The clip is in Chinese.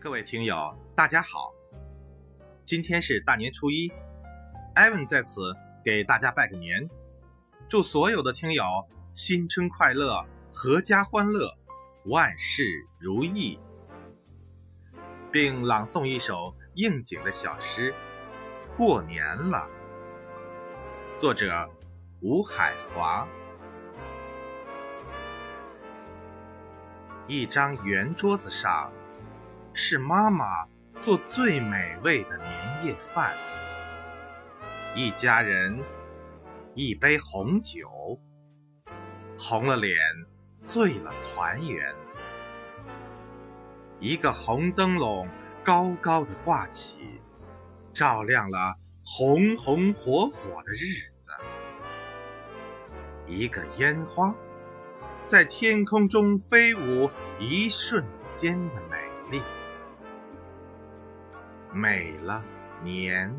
各位听友，大家好！今天是大年初一，艾文在此给大家拜个年，祝所有的听友新春快乐，阖家欢乐，万事如意，并朗诵一首应景的小诗《过年了》，作者吴海华。一张圆桌子上。是妈妈做最美味的年夜饭，一家人一杯红酒，红了脸，醉了团圆。一个红灯笼高高的挂起，照亮了红红火火的日子。一个烟花在天空中飞舞，一瞬间的美丽。美了年，